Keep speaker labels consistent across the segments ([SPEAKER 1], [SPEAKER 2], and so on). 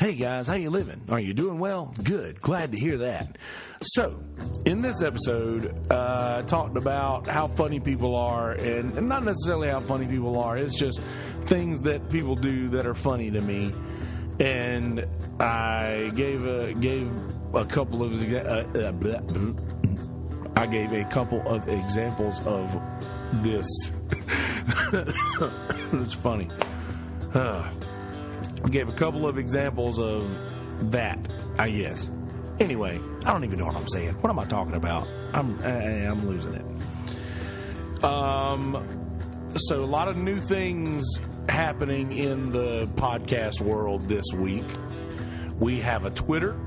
[SPEAKER 1] Hey guys, how you living? Are you doing well? Good. Glad to hear that. So, in this episode, uh, I talked about how funny people are, and, and not necessarily how funny people are. It's just things that people do that are funny to me. And I gave a gave a couple of uh, uh. I gave a couple of examples of this. it's funny. Gave a couple of examples of that, I guess. Anyway, I don't even know what I'm saying. What am I talking about? I'm I, I'm losing it. Um, so a lot of new things happening in the podcast world this week. We have a Twitter.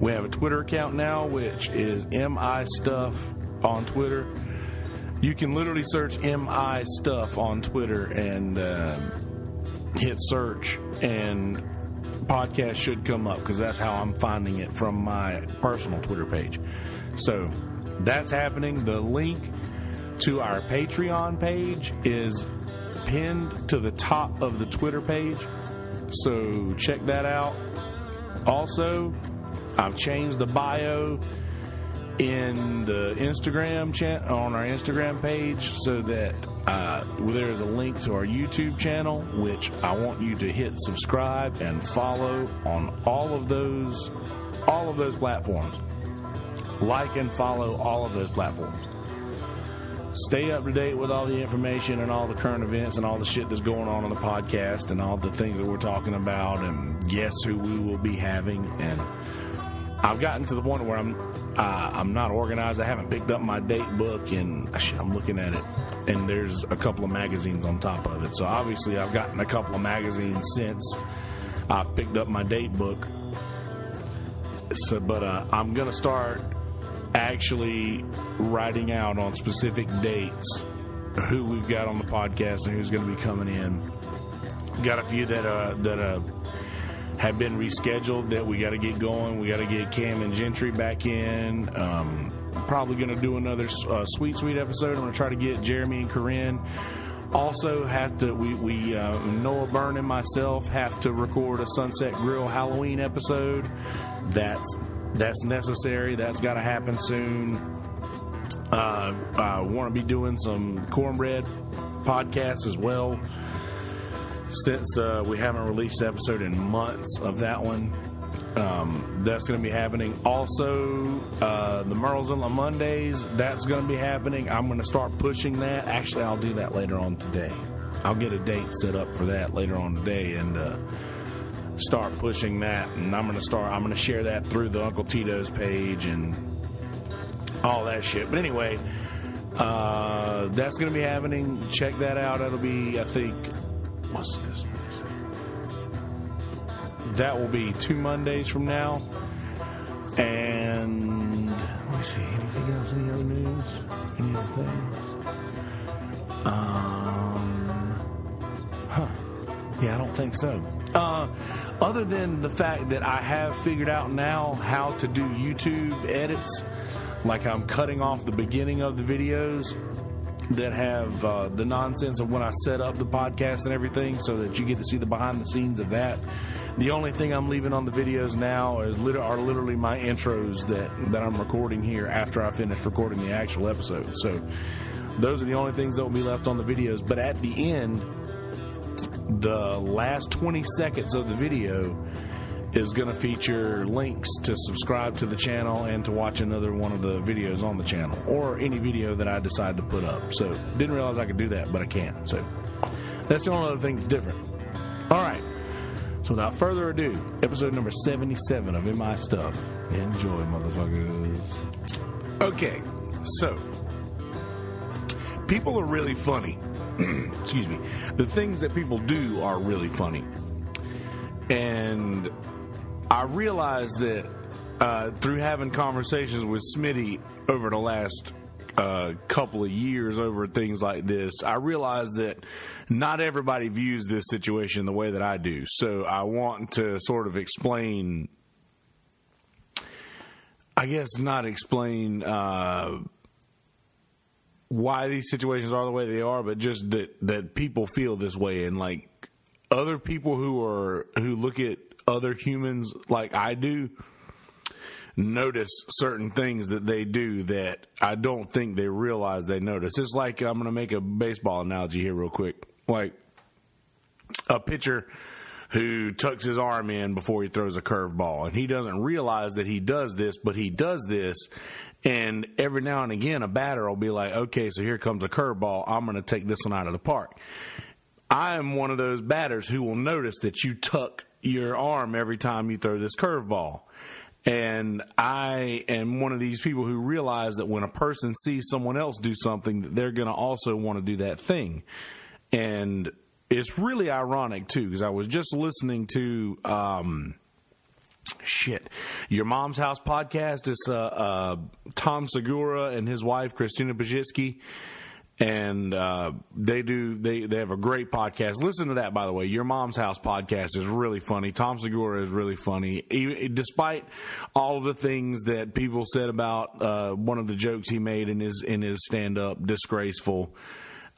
[SPEAKER 1] We have a Twitter account now, which is MI Stuff on Twitter. You can literally search MI Stuff on Twitter and uh, hit search, and podcast should come up because that's how I'm finding it from my personal Twitter page. So that's happening. The link to our Patreon page is pinned to the top of the Twitter page. So check that out. Also, I've changed the bio in the Instagram chat on our Instagram page so that uh, there is a link to our YouTube channel, which I want you to hit subscribe and follow on all of those all of those platforms. Like and follow all of those platforms. Stay up to date with all the information and all the current events and all the shit that's going on on the podcast and all the things that we're talking about and guess who we will be having and I've gotten to the point where I'm uh, I'm not organized. I haven't picked up my date book, and I'm looking at it, and there's a couple of magazines on top of it. So obviously, I've gotten a couple of magazines since I've picked up my date book. So, but uh, I'm gonna start actually writing out on specific dates who we've got on the podcast and who's going to be coming in. Got a few that uh, that uh, have been rescheduled that we got to get going. We got to get Cam and Gentry back in. Um, probably going to do another uh, sweet, sweet episode. I'm going to try to get Jeremy and Corinne. Also, have to we we uh, Noah Byrne and myself have to record a Sunset Grill Halloween episode. That's that's necessary. That's got to happen soon. Uh, I want to be doing some cornbread podcasts as well since uh, we haven't released an episode in months of that one. Um, that's going to be happening. Also, uh, the Merle's on the Mondays, that's going to be happening. I'm going to start pushing that. Actually, I'll do that later on today. I'll get a date set up for that later on today and uh, start pushing that. And I'm going to start, I'm going to share that through the Uncle Tito's page and all that shit. But anyway, uh, that's going to be happening. Check that out. It'll be, I think, what's this? That will be two Mondays from now. And let me see, anything else? Any other news? Any other things? Um, huh. Yeah, I don't think so. Uh, other than the fact that I have figured out now how to do YouTube edits, like I'm cutting off the beginning of the videos that have uh, the nonsense of when I set up the podcast and everything so that you get to see the behind the scenes of that. The only thing I'm leaving on the videos now is lit- are literally my intros that, that I'm recording here after I finish recording the actual episode. So those are the only things that will be left on the videos. But at the end, the last 20 seconds of the video is going to feature links to subscribe to the channel and to watch another one of the videos on the channel or any video that I decide to put up. So, didn't realize I could do that, but I can. So, that's the only other thing that's different. All right. So, without further ado, episode number 77 of In My Stuff. Enjoy, motherfuckers. Okay. So, people are really funny. Excuse me. The things that people do are really funny. And I realized that uh, through having conversations with Smitty over the last uh, couple of years over things like this, I realized that not everybody views this situation the way that I do. So I want to sort of explain, I guess, not explain. Uh, why these situations are the way they are, but just that that people feel this way and like other people who are who look at other humans like I do notice certain things that they do that I don't think they realize they notice. It's like I'm going to make a baseball analogy here real quick. Like a pitcher who tucks his arm in before he throws a curveball and he doesn't realize that he does this, but he does this and every now and again a batter will be like, "Okay, so here comes a curveball. I'm going to take this one out of the park." I am one of those batters who will notice that you tuck your arm every time you throw this curveball. And I am one of these people who realize that when a person sees someone else do something, that they're going to also want to do that thing. And it's really ironic too, because I was just listening to um, shit, your mom's house podcast. It's uh, uh, Tom Segura and his wife Christina Pazsitzky and uh, they do they they have a great podcast. Listen to that, by the way. Your mom's house podcast is really funny. Tom Segura is really funny, Even, despite all the things that people said about uh, one of the jokes he made in his in his stand up, disgraceful.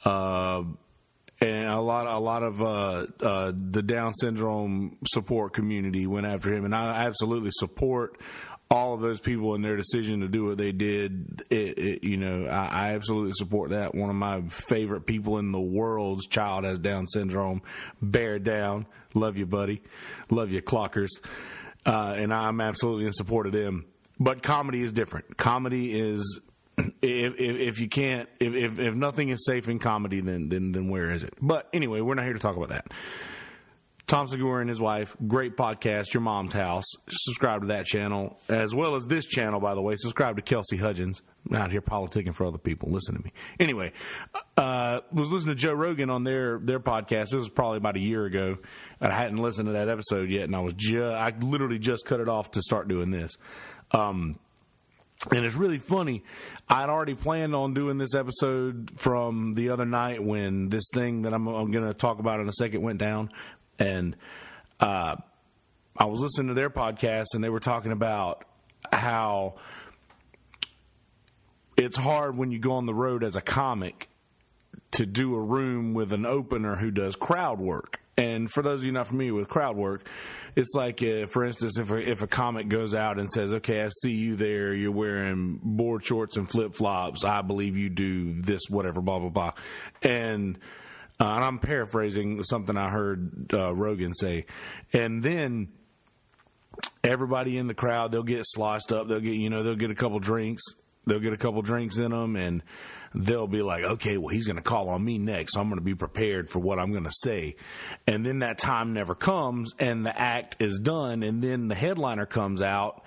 [SPEAKER 1] Uh, and a lot, a lot of uh, uh, the Down syndrome support community went after him, and I absolutely support all of those people in their decision to do what they did. It, it, you know, I, I, absolutely support that. One of my favorite people in the world's child has Down syndrome. Bear down. Love you, buddy. Love you, clockers. Uh, and I'm absolutely in support of them. But comedy is different. Comedy is if, if, if you can't if, if, if nothing is safe in comedy then then then where is it but anyway we're not here to talk about that Tom Segura and his wife, great podcast, Your Mom's House. Subscribe to that channel, as well as this channel, by the way. Subscribe to Kelsey Hudgens. I'm out here politicking for other people. Listen to me. Anyway, uh, was listening to Joe Rogan on their their podcast. This was probably about a year ago. I hadn't listened to that episode yet, and I was just I literally just cut it off to start doing this. Um, and it's really funny. I'd already planned on doing this episode from the other night when this thing that I'm, I'm going to talk about in a second went down and uh, I was listening to their podcast, and they were talking about how it's hard when you go on the road as a comic to do a room with an opener who does crowd work. And for those of you not familiar with crowd work, it's like, uh, for instance, if a, if a comic goes out and says, "Okay, I see you there. You're wearing board shorts and flip flops. I believe you do this, whatever, blah blah blah," and uh, and I'm paraphrasing something I heard uh, Rogan say. And then everybody in the crowd, they'll get sliced up. They'll get, you know, they'll get a couple drinks. They'll get a couple drinks in them and they'll be like, okay, well, he's going to call on me next. So I'm going to be prepared for what I'm going to say. And then that time never comes and the act is done. And then the headliner comes out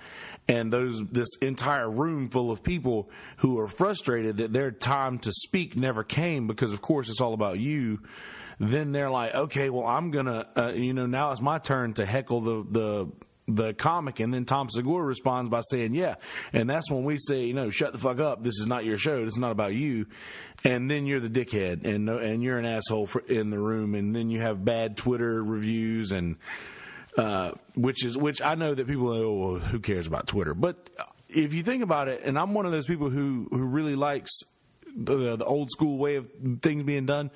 [SPEAKER 1] and those this entire room full of people who are frustrated that their time to speak never came because of course it's all about you then they're like okay well i'm gonna uh, you know now it's my turn to heckle the the the comic and then Tom Segura responds by saying yeah. And that's when we say you know shut the fuck up. This is not your show. This is not about you. And then you're the dickhead and and you're an asshole for, in the room. And then you have bad Twitter reviews and uh, which is which I know that people oh well, who cares about Twitter, but if you think about it, and I'm one of those people who who really likes the, the old school way of things being done.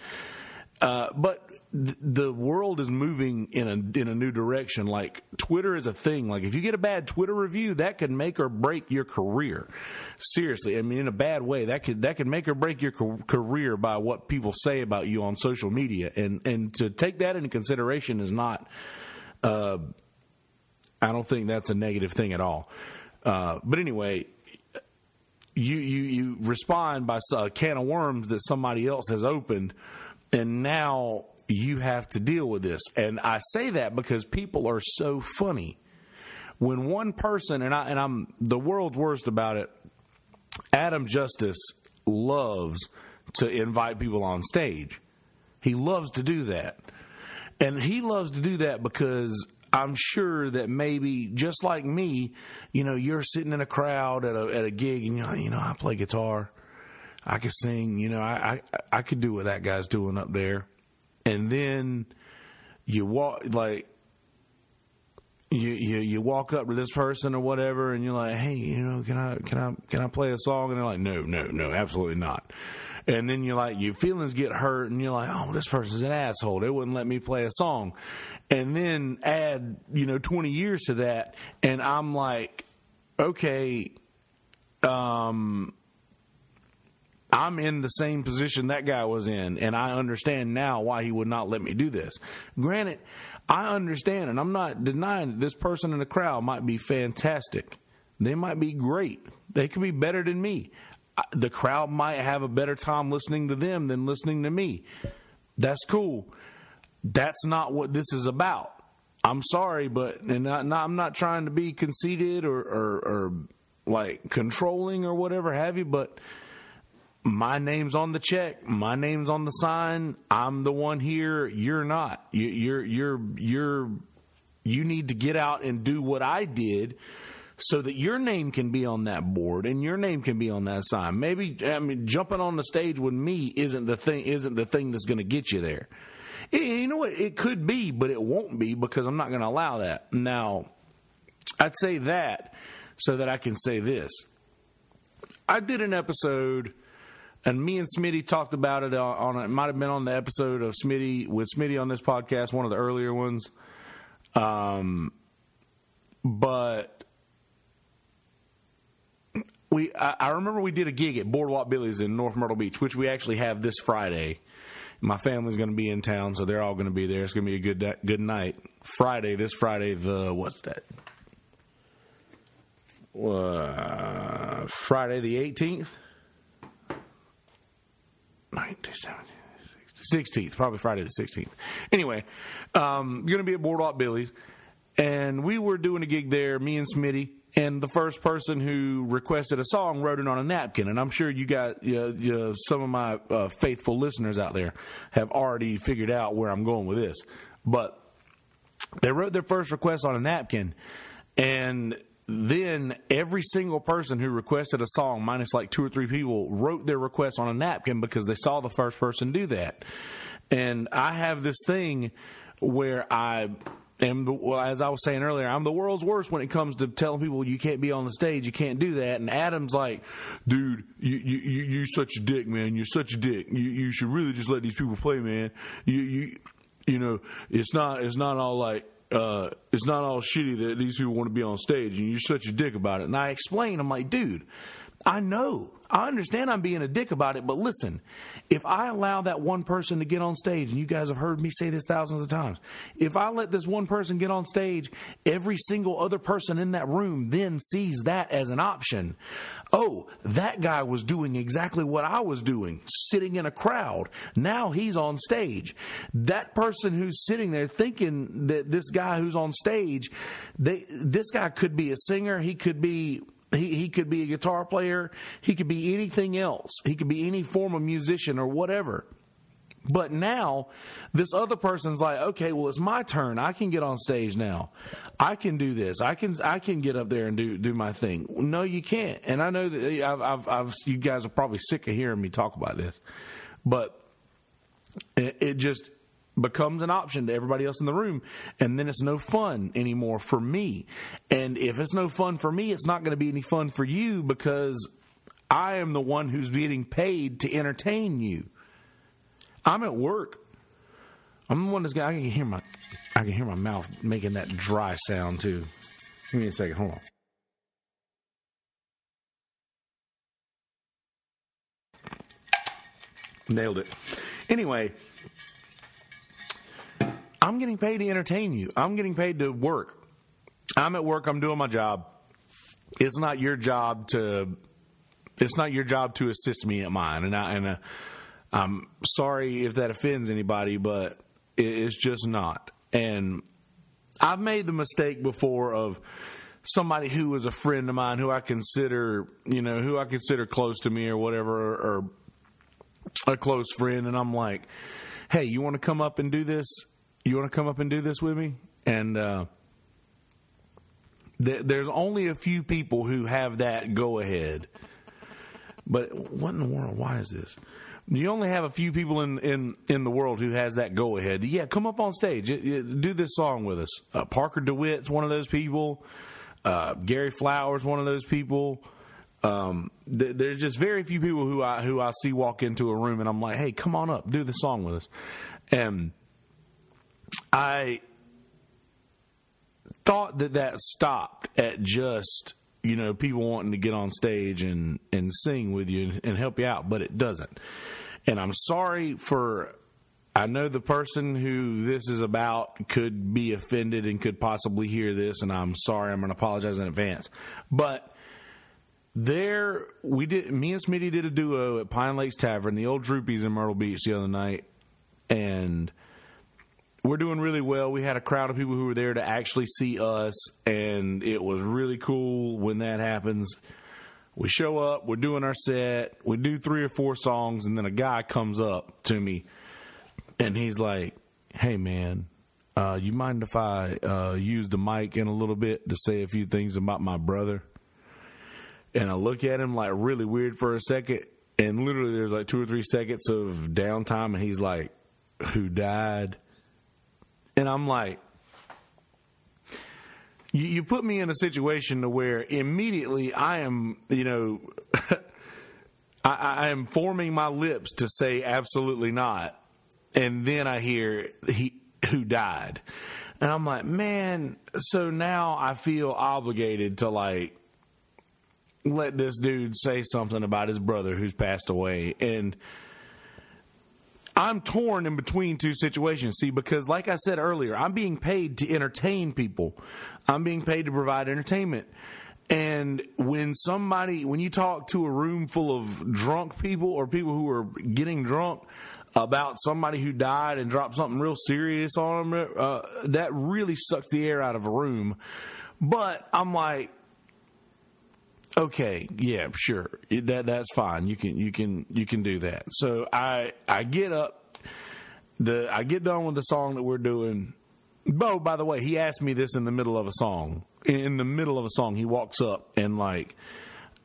[SPEAKER 1] Uh, but th- the world is moving in a in a new direction. Like Twitter is a thing. Like if you get a bad Twitter review, that could make or break your career. Seriously, I mean, in a bad way, that could that could make or break your co- career by what people say about you on social media. And and to take that into consideration is not uh, I don't think that's a negative thing at all. Uh, but anyway, you, you you respond by a can of worms that somebody else has opened, and now you have to deal with this. And I say that because people are so funny. When one person and I and I'm the world's worst about it. Adam Justice loves to invite people on stage. He loves to do that. And he loves to do that because I'm sure that maybe just like me, you know, you're sitting in a crowd at a at a gig and you're like, you know, I play guitar, I could sing, you know, I I, I could do what that guy's doing up there, and then you walk like you, you you walk up to this person or whatever, and you're like, "Hey, you know, can I can I can I play a song?" And they're like, "No, no, no, absolutely not." And then you're like, your feelings get hurt, and you're like, "Oh, this person's an asshole. They wouldn't let me play a song." And then add you know 20 years to that, and I'm like, "Okay, um." I'm in the same position that guy was in, and I understand now why he would not let me do this. Granted, I understand, and I'm not denying that this person in the crowd might be fantastic. They might be great. They could be better than me. The crowd might have a better time listening to them than listening to me. That's cool. That's not what this is about. I'm sorry, but and I, I'm not trying to be conceited or, or, or like controlling or whatever have you, but my name's on the check, my name's on the sign. I'm the one here. You're not. You, you're you're you're you need to get out and do what I did so that your name can be on that board and your name can be on that sign. Maybe I mean jumping on the stage with me isn't the thing isn't the thing that's going to get you there. It, you know what? It could be, but it won't be because I'm not going to allow that. Now, I'd say that so that I can say this. I did an episode and me and Smitty talked about it on, on it might have been on the episode of Smitty with Smitty on this podcast, one of the earlier ones. Um, but we I, I remember we did a gig at Boardwalk Billy's in North Myrtle Beach, which we actually have this Friday. My family's going to be in town, so they're all going to be there. It's going to be a good good night. Friday, this Friday, the what's that? Uh, Friday the eighteenth. 16th, probably Friday the 16th. Anyway, um, going to be at Boardwalk Billy's, and we were doing a gig there, me and Smitty, and the first person who requested a song wrote it on a napkin. And I'm sure you got you know, some of my uh, faithful listeners out there have already figured out where I'm going with this. But they wrote their first request on a napkin, and then every single person who requested a song, minus like two or three people, wrote their request on a napkin because they saw the first person do that. And I have this thing where I am, well, as I was saying earlier, I'm the world's worst when it comes to telling people you can't be on the stage, you can't do that. And Adam's like, dude, you you you are such a dick, man. You're such a dick. You you should really just let these people play, man. You you you know, it's not it's not all like uh, it's not all shitty that these people want to be on stage and you're such a dick about it. And I explain, I'm like, dude, I know. I understand I'm being a dick about it, but listen, if I allow that one person to get on stage, and you guys have heard me say this thousands of times, if I let this one person get on stage, every single other person in that room then sees that as an option. Oh, that guy was doing exactly what I was doing, sitting in a crowd. Now he's on stage. That person who's sitting there thinking that this guy who's on stage, they, this guy could be a singer, he could be he, he could be a guitar player. He could be anything else. He could be any form of musician or whatever. But now, this other person's like, okay, well, it's my turn. I can get on stage now. I can do this. I can I can get up there and do do my thing. No, you can't. And I know that I've, I've, I've you guys are probably sick of hearing me talk about this, but it, it just becomes an option to everybody else in the room and then it's no fun anymore for me. And if it's no fun for me it's not going to be any fun for you because i am the one who's getting paid to entertain you. I'm at work. I'm the one that's got i can hear my i can hear my mouth making that dry sound too. Give me a second hold on. Nailed it. Anyway I'm getting paid to entertain you. I'm getting paid to work. I'm at work. I'm doing my job. It's not your job to. It's not your job to assist me at mine. And I and uh, I'm sorry if that offends anybody, but it's just not. And I've made the mistake before of somebody who was a friend of mine who I consider, you know, who I consider close to me or whatever, or a close friend, and I'm like, hey, you want to come up and do this? You want to come up and do this with me? And uh, th- there's only a few people who have that go ahead. But what in the world? Why is this? You only have a few people in in in the world who has that go ahead. Yeah, come up on stage, do this song with us. Uh, Parker DeWitt's one of those people. Uh, Gary Flowers, one of those people. Um, th- there's just very few people who I who I see walk into a room and I'm like, hey, come on up, do the song with us. And I thought that that stopped at just you know people wanting to get on stage and and sing with you and help you out, but it doesn't. And I'm sorry for. I know the person who this is about could be offended and could possibly hear this, and I'm sorry. I'm going to apologize in advance. But there, we did. Me and Smitty did a duo at Pine Lakes Tavern, the old Droopies in Myrtle Beach, the other night, and we're doing really well. We had a crowd of people who were there to actually see us, and it was really cool when that happens. We show up, we're doing our set, we do three or four songs, and then a guy comes up to me and he's like, Hey man, uh, you mind if I uh, use the mic in a little bit to say a few things about my brother? And I look at him like really weird for a second, and literally there's like two or three seconds of downtime, and he's like, Who died? And I'm like, you, you put me in a situation to where immediately I am, you know, I, I am forming my lips to say absolutely not. And then I hear he who died. And I'm like, man, so now I feel obligated to like let this dude say something about his brother who's passed away. And I'm torn in between two situations. See, because like I said earlier, I'm being paid to entertain people. I'm being paid to provide entertainment. And when somebody, when you talk to a room full of drunk people or people who are getting drunk about somebody who died and dropped something real serious on them, uh, that really sucks the air out of a room. But I'm like, Okay, yeah, sure. That that's fine. You can you can you can do that. So I I get up the I get done with the song that we're doing. Bo, by the way, he asked me this in the middle of a song. In the middle of a song, he walks up and like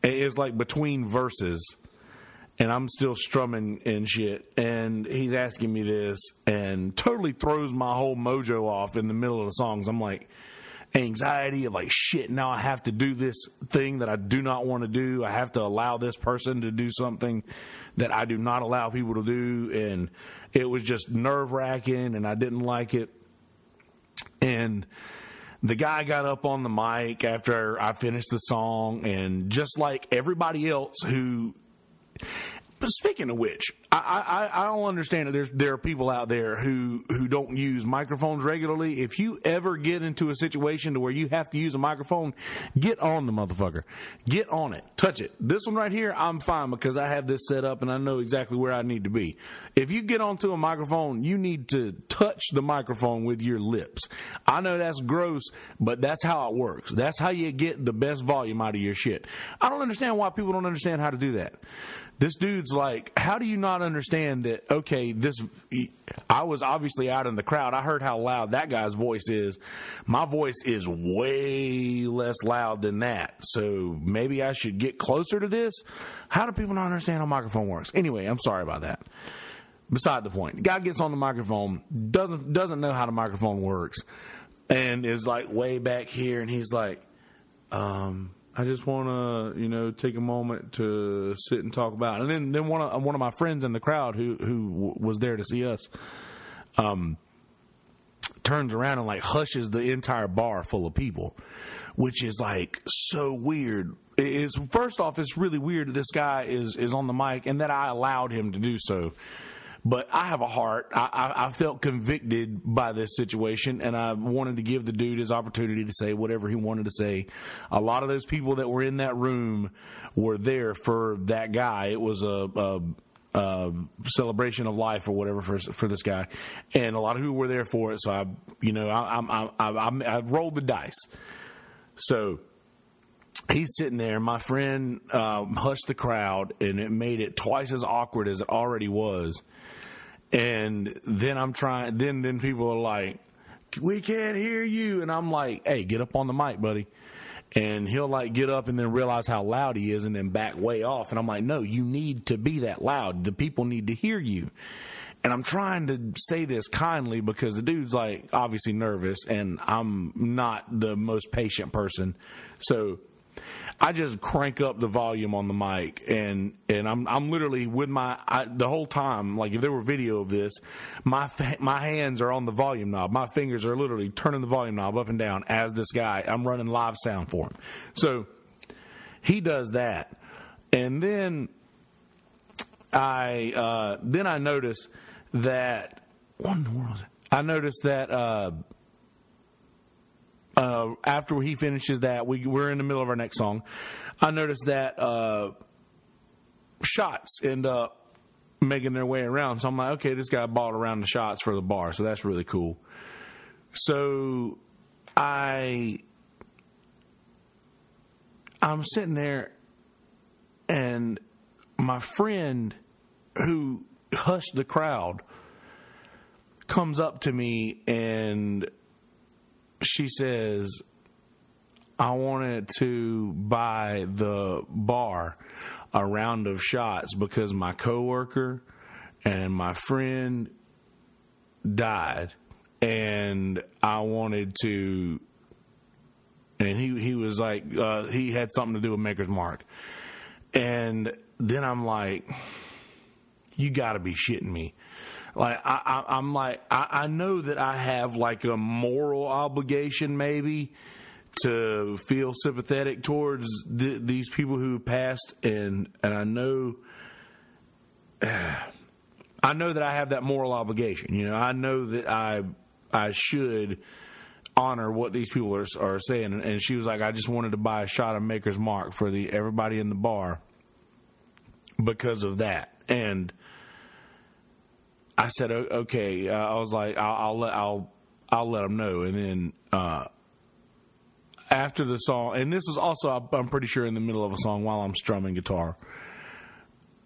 [SPEAKER 1] it's like between verses and I'm still strumming and shit. And he's asking me this and totally throws my whole mojo off in the middle of the songs. I'm like, anxiety of like shit now i have to do this thing that i do not want to do. I have to allow this person to do something that i do not allow people to do. And it was just nerve wracking and i didn't like it. And the guy got up on the mic after i finished the song and just like everybody else who but speaking of which, I, I, I don't understand that there's there are people out there who who don't use microphones regularly. If you ever get into a situation to where you have to use a microphone, get on the motherfucker, get on it, touch it. This one right here, I'm fine because I have this set up and I know exactly where I need to be. If you get onto a microphone, you need to touch the microphone with your lips. I know that's gross, but that's how it works. That's how you get the best volume out of your shit. I don't understand why people don't understand how to do that. This dude's like, how do you not understand that? Okay, this, I was obviously out in the crowd. I heard how loud that guy's voice is. My voice is way less loud than that. So maybe I should get closer to this. How do people not understand how microphone works? Anyway, I'm sorry about that. Beside the point, the guy gets on the microphone, doesn't doesn't know how the microphone works, and is like way back here, and he's like, um, I just want to, you know, take a moment to sit and talk about. It. And then, then one of one of my friends in the crowd who who was there to see us, um, turns around and like hushes the entire bar full of people, which is like so weird. Is first off, it's really weird this guy is is on the mic and that I allowed him to do so but I have a heart. I, I, I, felt convicted by this situation, and I wanted to give the dude his opportunity to say whatever he wanted to say. A lot of those people that were in that room were there for that guy. It was a, a celebration of life or whatever for for this guy, and a lot of people were there for it. So I, you know, I, I, I, I, I rolled the dice. So he's sitting there. My friend um, hushed the crowd, and it made it twice as awkward as it already was. And then I'm trying. Then then people are like, "We can't hear you," and I'm like, "Hey, get up on the mic, buddy." and he'll like get up and then realize how loud he is and then back way off. And I'm like, no, you need to be that loud. The people need to hear you. And I'm trying to say this kindly because the dude's like obviously nervous and I'm not the most patient person. So I just crank up the volume on the mic and and I'm I'm literally with my I, the whole time like if there were video of this my my hands are on the volume knob. My fingers are literally turning the volume knob up and down as this guy I'm running live sound for him. So he does that. And then I uh, then I notice that what in the world is it? I noticed that uh, uh, after he finishes that, we, we're in the middle of our next song. I noticed that uh, shots end up making their way around. So I'm like, okay, this guy bought around the shots for the bar, so that's really cool. So I I'm sitting there and my friend who hushed the crowd comes up to me and she says, I wanted to buy the bar a round of shots because my coworker and my friend died and I wanted to and he he was like uh, he had something to do with Maker's Mark. And then I'm like you got to be shitting me. Like I, I, am like I, I know that I have like a moral obligation maybe to feel sympathetic towards th- these people who passed, and and I know. I know that I have that moral obligation. You know, I know that I I should honor what these people are, are saying. And she was like, I just wanted to buy a shot of Maker's Mark for the everybody in the bar because of that. And I said, okay. Uh, I was like, I'll, I'll, let I'll I'll let them know. And then uh, after the song, and this was also I'm pretty sure in the middle of a song while I'm strumming guitar.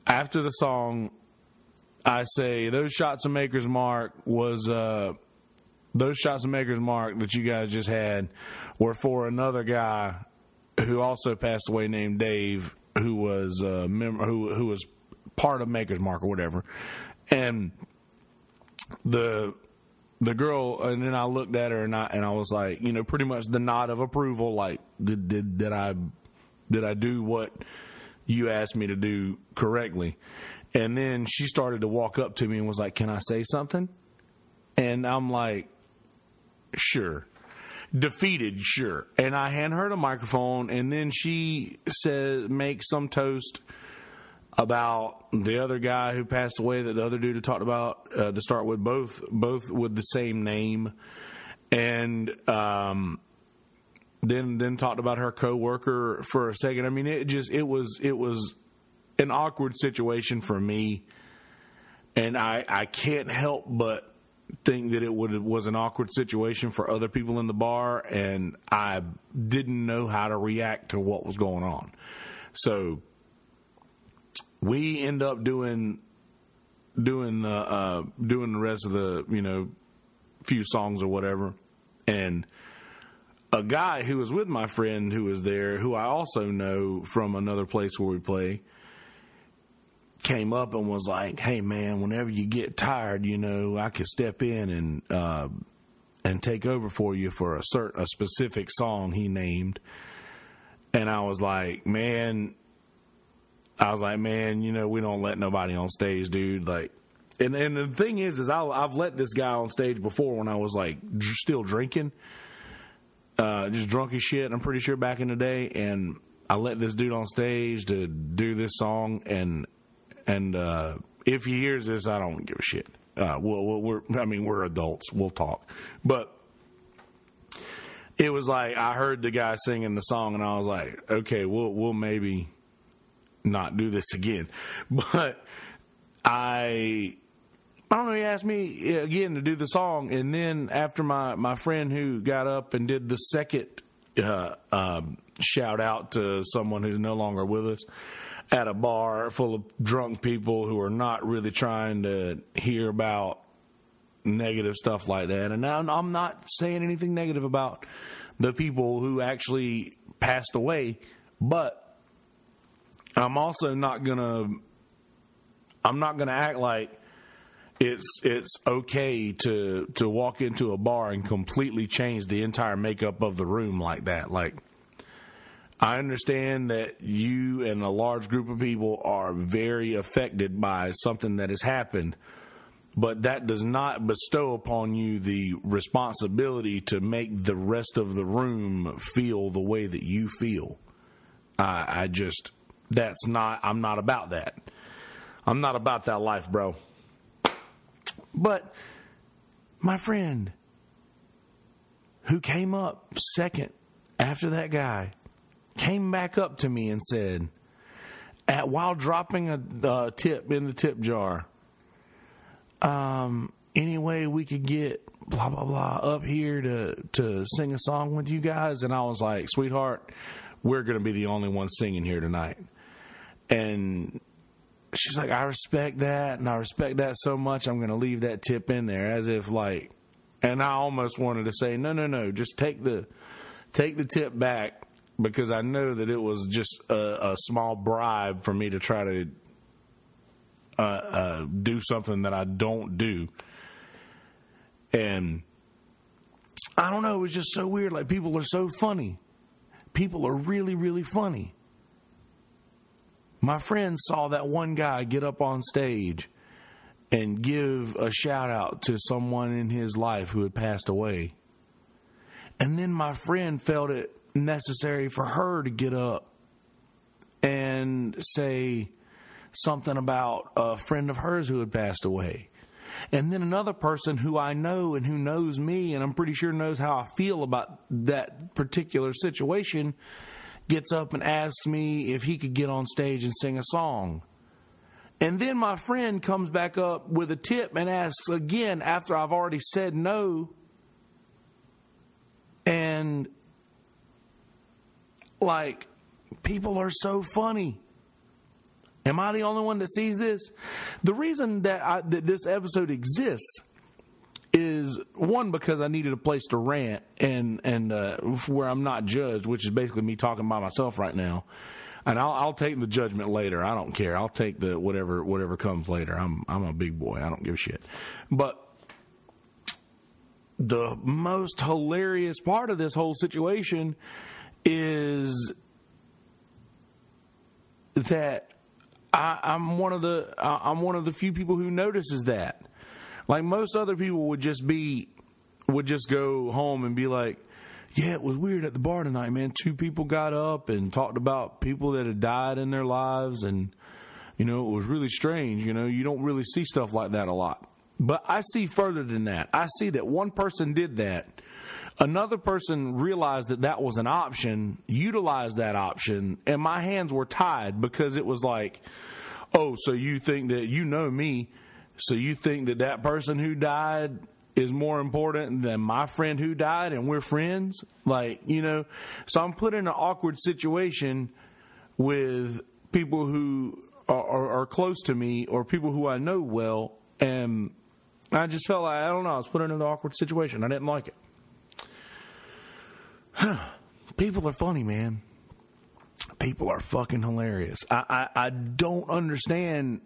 [SPEAKER 1] After the song, I say those shots of Maker's Mark was uh, those shots of Maker's Mark that you guys just had were for another guy who also passed away named Dave, who was uh, who who was part of Maker's Mark or whatever, and the the girl and then I looked at her and I and I was like, you know, pretty much the nod of approval, like did did, did I did I do what you asked me to do correctly? And then she started to walk up to me and was like, "Can I say something?" And I'm like, "Sure." Defeated, sure. And I hand her the microphone, and then she says, "Make some toast." About the other guy who passed away that the other dude talked about uh, to start with both both with the same name. And um, then then talked about her coworker for a second. I mean it just it was it was an awkward situation for me. And i i can't help but think that it would was an awkward situation for other people in the bar. And i didn't know how to react to what was going on. So we end up doing doing the uh, doing the rest of the you know few songs or whatever, and a guy who was with my friend who was there, who I also know from another place where we play, came up and was like, "Hey man, whenever you get tired, you know, I could step in and uh, and take over for you for a certain a specific song he named." And I was like, "Man, I was like, man, you know, we don't let nobody on stage, dude. Like, and and the thing is, is I, have let this guy on stage before when I was like dr- still drinking, uh, just drunk as shit. I'm pretty sure back in the day, and I let this dude on stage to do this song, and and uh, if he hears this, I don't give a shit. Uh, we'll, we're, I mean, we're adults. We'll talk, but it was like I heard the guy singing the song, and I was like, okay, we'll we'll maybe not do this again. But I I don't know. He asked me again to do the song, and then after my my friend who got up and did the second uh, um, shout out to someone who's no longer with us at a bar full of drunk people who are not really trying to hear about negative stuff like that. And I'm not saying anything negative about the people who actually passed away, but I'm also not gonna I'm not gonna act like it's it's okay to to walk into a bar and completely change the entire makeup of the room like that. Like I understand that you and a large group of people are very affected by something that has happened, but that does not bestow upon you the responsibility to make the rest of the room feel the way that you feel. I, I just, that's not, I'm not about that. I'm not about that life, bro. But my friend who came up second after that guy came back up to me and said, at, while dropping a uh, tip in the tip jar, um, any way we could get blah blah blah up here to to sing a song with you guys and I was like sweetheart we're going to be the only ones singing here tonight and she's like I respect that and I respect that so much I'm going to leave that tip in there as if like and I almost wanted to say no no no just take the take the tip back because I know that it was just a, a small bribe for me to try to uh, uh, do something that I don't do. And I don't know, it was just so weird. Like, people are so funny. People are really, really funny. My friend saw that one guy get up on stage and give a shout out to someone in his life who had passed away. And then my friend felt it necessary for her to get up and say, something about a friend of hers who had passed away. And then another person who I know and who knows me, and I'm pretty sure knows how I feel about that particular situation, gets up and asks me if he could get on stage and sing a song. And then my friend comes back up with a tip and asks again after I've already said no. And like, people are so funny. Am I the only one that sees this? The reason that, I, that this episode exists is one because I needed a place to rant and and uh, where I'm not judged, which is basically me talking by myself right now. And I'll, I'll take the judgment later. I don't care. I'll take the whatever whatever comes later. I'm I'm a big boy. I don't give a shit. But the most hilarious part of this whole situation is that I, I'm one of the I'm one of the few people who notices that. Like most other people would just be would just go home and be like, "Yeah, it was weird at the bar tonight, man. Two people got up and talked about people that had died in their lives, and you know, it was really strange. You know, you don't really see stuff like that a lot." But I see further than that. I see that one person did that. Another person realized that that was an option, utilized that option, and my hands were tied because it was like, oh, so you think that you know me, so you think that that person who died is more important than my friend who died and we're friends? Like, you know, so I'm put in an awkward situation with people who are, are, are close to me or people who I know well, and I just felt like, I don't know, I was put in an awkward situation. I didn't like it. People are funny, man. People are fucking hilarious. I, I, I don't understand.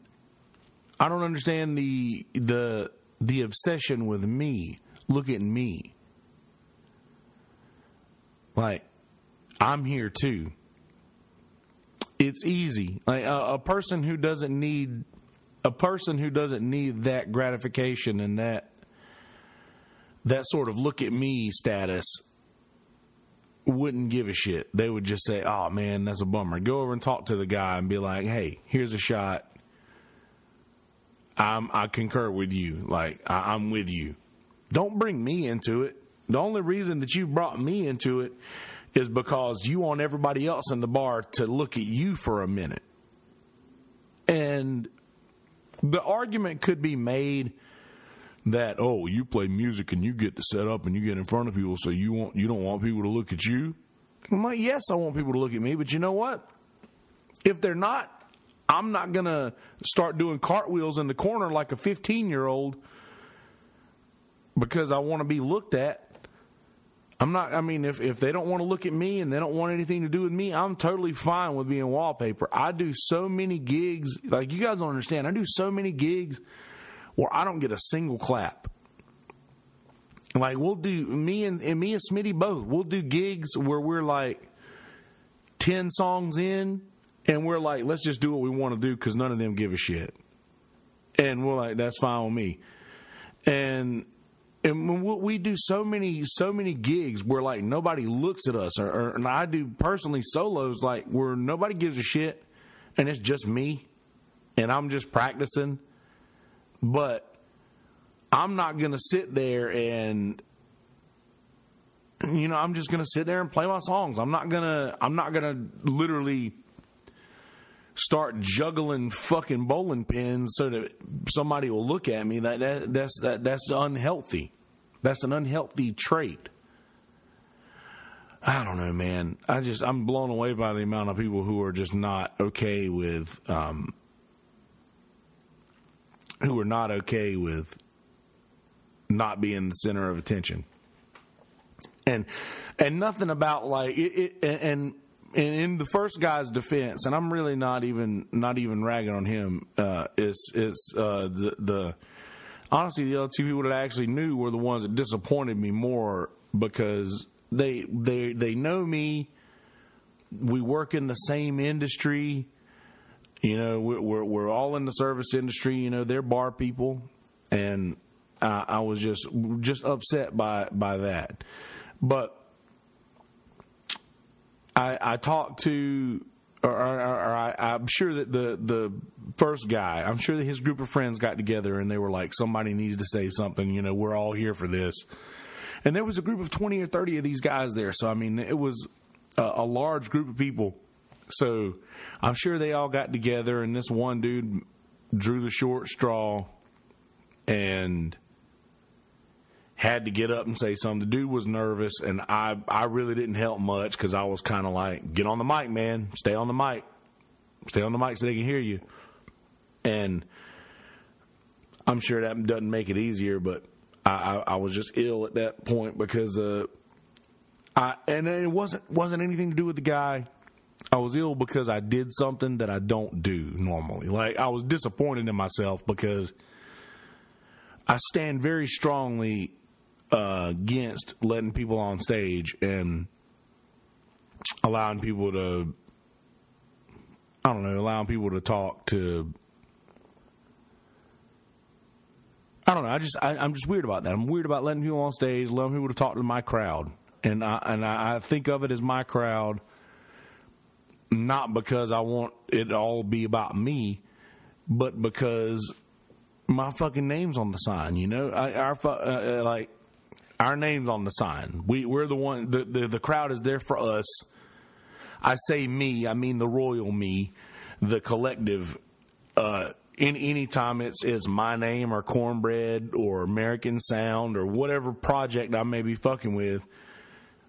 [SPEAKER 1] I don't understand the the the obsession with me. Look at me. Like I'm here too. It's easy. Like a, a person who doesn't need a person who doesn't need that gratification and that that sort of look at me status wouldn't give a shit. They would just say, "Oh man, that's a bummer." Go over and talk to the guy and be like, "Hey, here's a shot. I'm I concur with you. Like I, I'm with you. Don't bring me into it. The only reason that you brought me into it is because you want everybody else in the bar to look at you for a minute." And the argument could be made that oh you play music and you get to set up and you get in front of people so you want you don't want people to look at you I'm like yes I want people to look at me but you know what if they're not I'm not going to start doing cartwheels in the corner like a 15 year old because I want to be looked at I'm not. I mean, if if they don't want to look at me and they don't want anything to do with me, I'm totally fine with being wallpaper. I do so many gigs, like you guys don't understand. I do so many gigs where I don't get a single clap. Like we'll do me and, and me and Smitty both. We'll do gigs where we're like ten songs in, and we're like, let's just do what we want to do because none of them give a shit. And we're like, that's fine with me. And and we do so many so many gigs where like nobody looks at us or, or, and I do personally solos like where nobody gives a shit and it's just me and I'm just practicing but I'm not to sit there and you know I'm just to sit there and play my songs I'm not to I'm not to literally start juggling fucking bowling pins so that somebody will look at me. That, that that's that that's unhealthy. That's an unhealthy trait. I don't know, man. I just I'm blown away by the amount of people who are just not okay with um, who are not okay with not being the center of attention. And and nothing about like it, it and and in the first guy's defense, and I'm really not even not even ragging on him. Uh, it's it's uh, the the honestly the other two people that I actually knew were the ones that disappointed me more because they they they know me. We work in the same industry. You know, we're we're all in the service industry. You know, they're bar people, and I, I was just just upset by by that. But I, I talked to, or, or, or I, I'm sure that the the first guy, I'm sure that his group of friends got together and they were like, somebody needs to say something. You know, we're all here for this. And there was a group of 20 or 30 of these guys there. So, I mean, it was a, a large group of people. So, I'm sure they all got together, and this one dude drew the short straw and had to get up and say something. The dude was nervous, and I I really didn't help much because I was kind of like, get on the mic, man, stay on the mic, stay on the mic so they can hear you. And I'm sure that doesn't make it easier, but I, I, I was just ill at that point because uh, I and it wasn't wasn't anything to do with the guy. I was ill because I did something that I don't do normally. Like I was disappointed in myself because I stand very strongly against letting people on stage and allowing people to I don't know, allowing people to talk to I don't know. I just I, am just weird about that. I'm weird about letting people on stage, letting people to talk to my crowd, and I and I, I think of it as my crowd, not because I want it all be about me, but because my fucking name's on the sign. You know, I, our uh, uh, like our name's on the sign. We we're the one. The, the the crowd is there for us. I say me. I mean the royal me, the collective. Uh, in any time it's it's my name or cornbread or American Sound or whatever project I may be fucking with.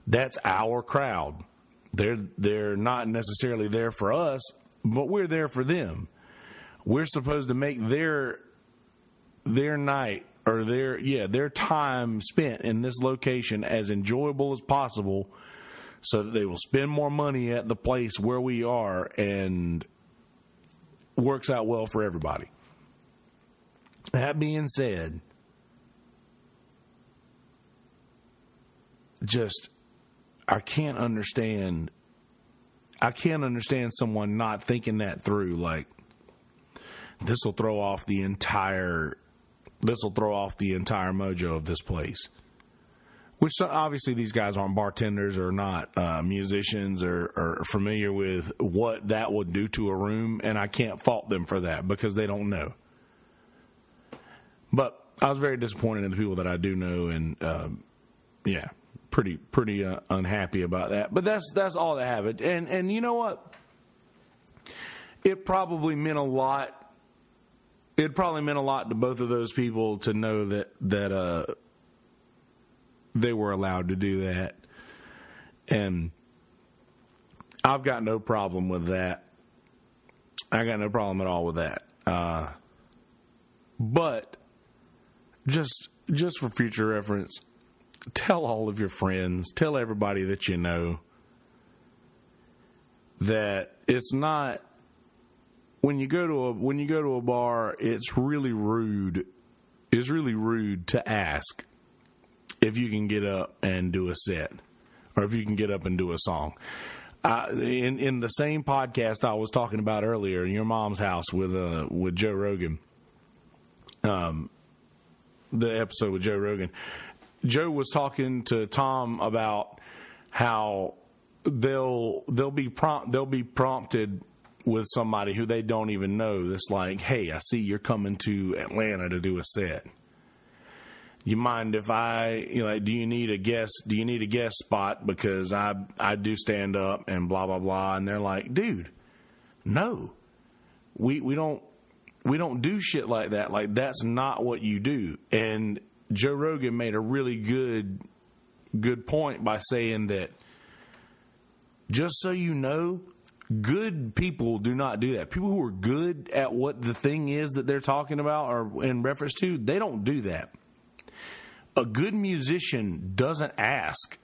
[SPEAKER 1] That's our crowd. They're they're not necessarily there for us, but we're there for them. We're supposed to make their their night or their yeah their time spent in this location as enjoyable as possible so that they will spend more money at the place where we are and works out well for everybody. That being said just i can't understand i can't understand someone not thinking that through like this will throw off the entire this will throw off the entire mojo of this place. Which obviously these guys aren't bartenders or not uh, musicians or, or familiar with what that would do to a room, and I can't fault them for that because they don't know. But I was very disappointed in the people that I do know, and uh, yeah, pretty pretty uh, unhappy about that. But that's that's all have it, and and you know what? It probably meant a lot it probably meant a lot to both of those people to know that that uh, they were allowed to do that, and I've got no problem with that. I got no problem at all with that. Uh, but just just for future reference, tell all of your friends, tell everybody that you know that it's not when you go to a when you go to a bar, it's really rude. It's really rude to ask if you can get up and do a set, or if you can get up and do a song. Uh, in in the same podcast I was talking about earlier, in your mom's house with uh, with Joe Rogan, um, the episode with Joe Rogan, Joe was talking to Tom about how they'll they'll be prompt they'll be prompted with somebody who they don't even know that's like, "Hey, I see you're coming to Atlanta to do a set. You mind if I, you know, do you need a guest? Do you need a guest spot because I I do stand up and blah blah blah?" And they're like, "Dude, no, we we don't we don't do shit like that. Like that's not what you do." And Joe Rogan made a really good good point by saying that just so you know, good people do not do that. People who are good at what the thing is that they're talking about or in reference to, they don't do that. A good musician doesn't ask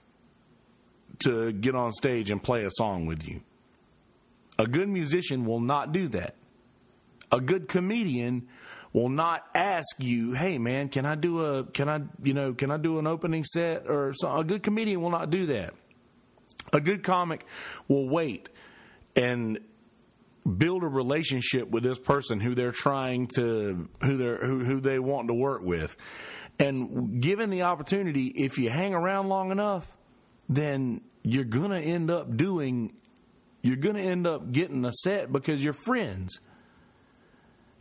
[SPEAKER 1] to get on stage and play a song with you. A good musician will not do that. A good comedian will not ask you, "Hey man, can I do a can I, you know, can I do an opening set or something?" A good comedian will not do that. A good comic will wait and build a relationship with this person who they're trying to who they who, who they want to work with. And given the opportunity if you hang around long enough then you're going to end up doing you're going to end up getting a set because you're friends.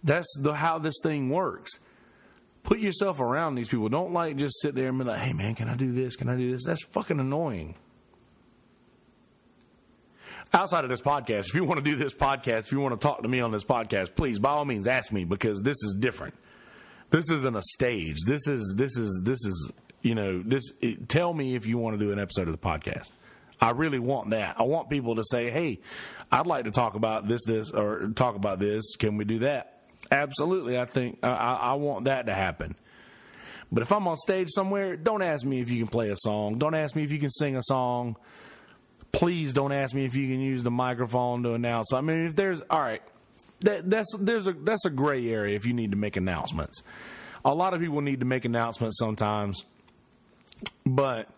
[SPEAKER 1] That's the how this thing works. Put yourself around these people. Don't like just sit there and be like hey man can i do this? Can i do this? That's fucking annoying outside of this podcast, if you want to do this podcast, if you want to talk to me on this podcast, please, by all means, ask me because this is different. This isn't a stage. This is this is this is you know this. It, tell me if you want to do an episode of the podcast. I really want that. I want people to say, "Hey, I'd like to talk about this, this, or talk about this. Can we do that?" Absolutely. I think I, I want that to happen. But if I'm on stage somewhere, don't ask me if you can play a song. Don't ask me if you can sing a song please don't ask me if you can use the microphone to announce. I mean, if there's all right, that, that's there's a that's a gray area if you need to make announcements. A lot of people need to make announcements sometimes, but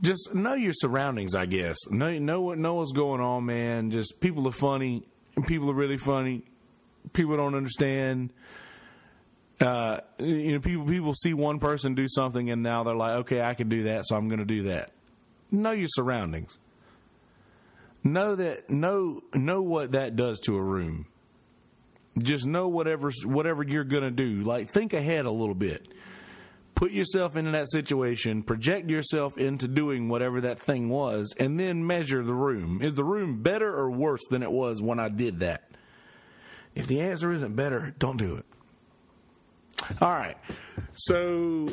[SPEAKER 1] just know your surroundings. I guess know know what know what's going on, man. Just people are funny, people are really funny. People don't understand. Uh, you know, people people see one person do something, and now they're like, okay, I can do that, so I'm going to do that. Know your surroundings know that know know what that does to a room. Just know whatever whatever you're going to do. Like think ahead a little bit. Put yourself into that situation, project yourself into doing whatever that thing was, and then measure the room. Is the room better or worse than it was when I did that? If the answer isn't better, don't do it. All right. So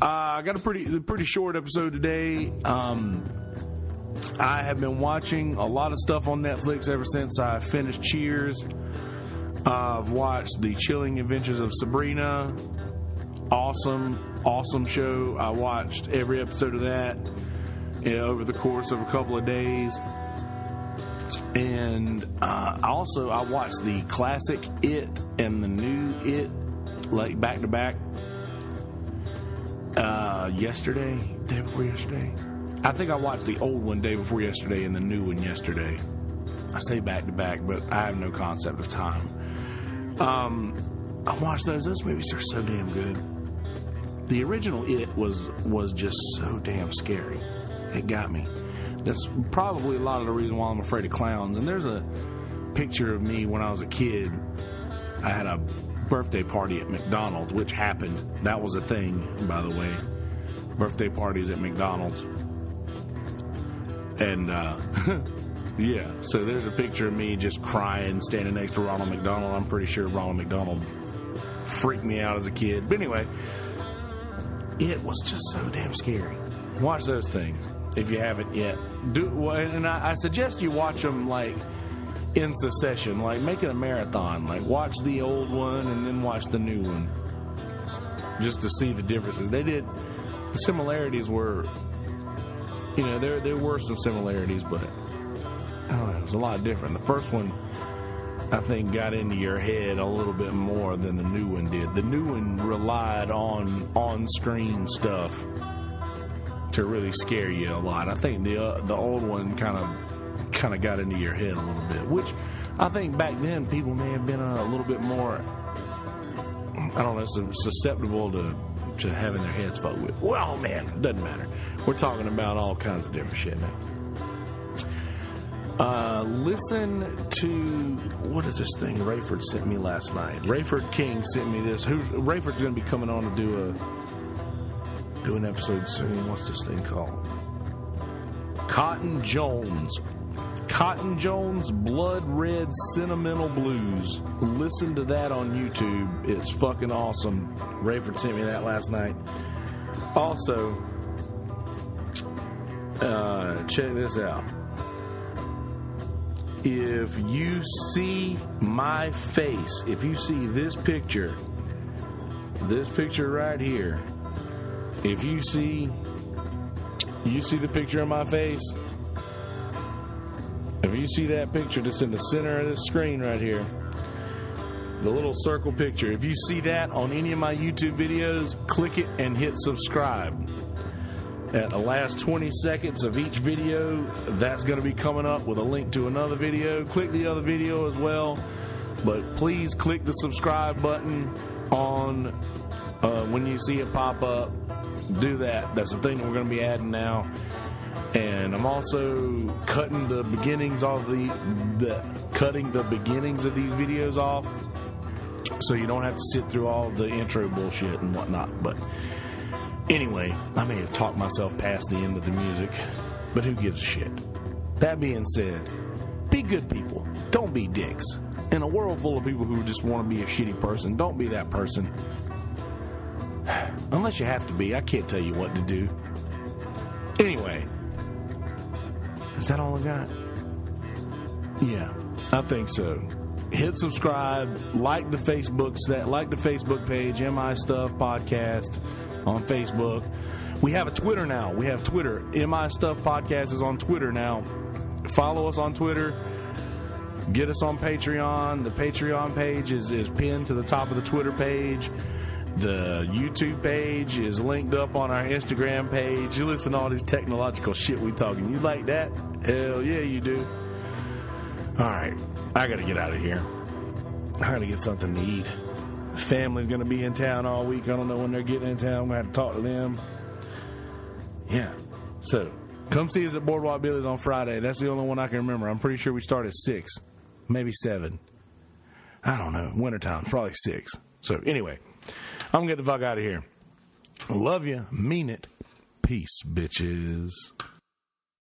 [SPEAKER 1] uh, I got a pretty pretty short episode today. Um, I have been watching a lot of stuff on Netflix ever since I finished Cheers. I've watched The Chilling Adventures of Sabrina. Awesome, awesome show. I watched every episode of that you know, over the course of a couple of days. And uh, also, I watched the classic It and the new It, like back to back, uh, yesterday, day before yesterday. I think I watched the old one day before yesterday and the new one yesterday. I say back to back, but I have no concept of time. Um, I watched those. Those movies are so damn good. The original It was was just so damn scary. It got me. That's probably a lot of the reason why I'm afraid of clowns. And there's a picture of me when I was a kid. I had a birthday party at McDonald's, which happened. That was a thing, by the way. Birthday parties at McDonald's and uh, yeah, so there's a picture of me just crying, standing next to Ronald McDonald. I'm pretty sure Ronald McDonald freaked me out as a kid. But anyway, it was just so damn scary. Watch those things if you haven't yet. Do and I, I suggest you watch them like in succession, like make it a marathon. Like watch the old one and then watch the new one, just to see the differences. They did the similarities were, you know, there there were some similarities, but I don't know, it was a lot different. The first one, I think, got into your head a little bit more than the new one did. The new one relied on on-screen stuff to really scare you a lot. I think the uh, the old one kind of kind of got into your head a little bit, which I think back then people may have been a little bit more I don't know, susceptible to to having their heads fucked with. Well, man, doesn't matter. We're talking about all kinds of different shit now. Uh, listen to what is this thing Rayford sent me last night? Rayford King sent me this. Who's Rayford's going to be coming on to do a do an episode soon. What's this thing called? Cotton Jones Cotton Jones Blood Red Sentimental Blues. Listen to that on YouTube. It's fucking awesome. Rayford sent me that last night. Also, uh, check this out. If you see my face, if you see this picture, this picture right here, if you see you see the picture of my face, you see that picture that's in the center of the screen right here, the little circle picture, if you see that on any of my YouTube videos, click it and hit subscribe. At the last 20 seconds of each video, that's going to be coming up with a link to another video. Click the other video as well. But please click the subscribe button on uh, when you see it pop up. Do that. That's the thing we're going to be adding now and I'm also cutting the beginnings of the, the cutting the beginnings of these videos off, so you don't have to sit through all the intro bullshit and whatnot. But anyway, I may have talked myself past the end of the music, but who gives a shit? That being said, be good people. Don't be dicks. In a world full of people who just want to be a shitty person, don't be that person. Unless you have to be, I can't tell you what to do. Anyway, is that all I got? Yeah, I think so. Hit subscribe, like the Facebook set, like the Facebook page, MI Stuff Podcast on Facebook. We have a Twitter now. We have Twitter. MI Stuff Podcast is on Twitter now. Follow us on Twitter. Get us on Patreon. The Patreon page is, is pinned to the top of the Twitter page. The YouTube page is linked up on our Instagram page. You listen to all this technological shit we talking. You like that? Hell yeah, you do. All right, I got to get out of here. I got to get something to eat. Family's to be in town all week. I don't know when they're getting in town. I'm to have to talk to them. Yeah. So, come see us at Boardwalk Billy's on Friday. That's the only one I can remember. I'm pretty sure we start at 6, maybe 7. I don't know. Wintertime, probably 6. So, anyway. I'm gonna get the fuck out of here. Love you. Mean it. Peace, bitches.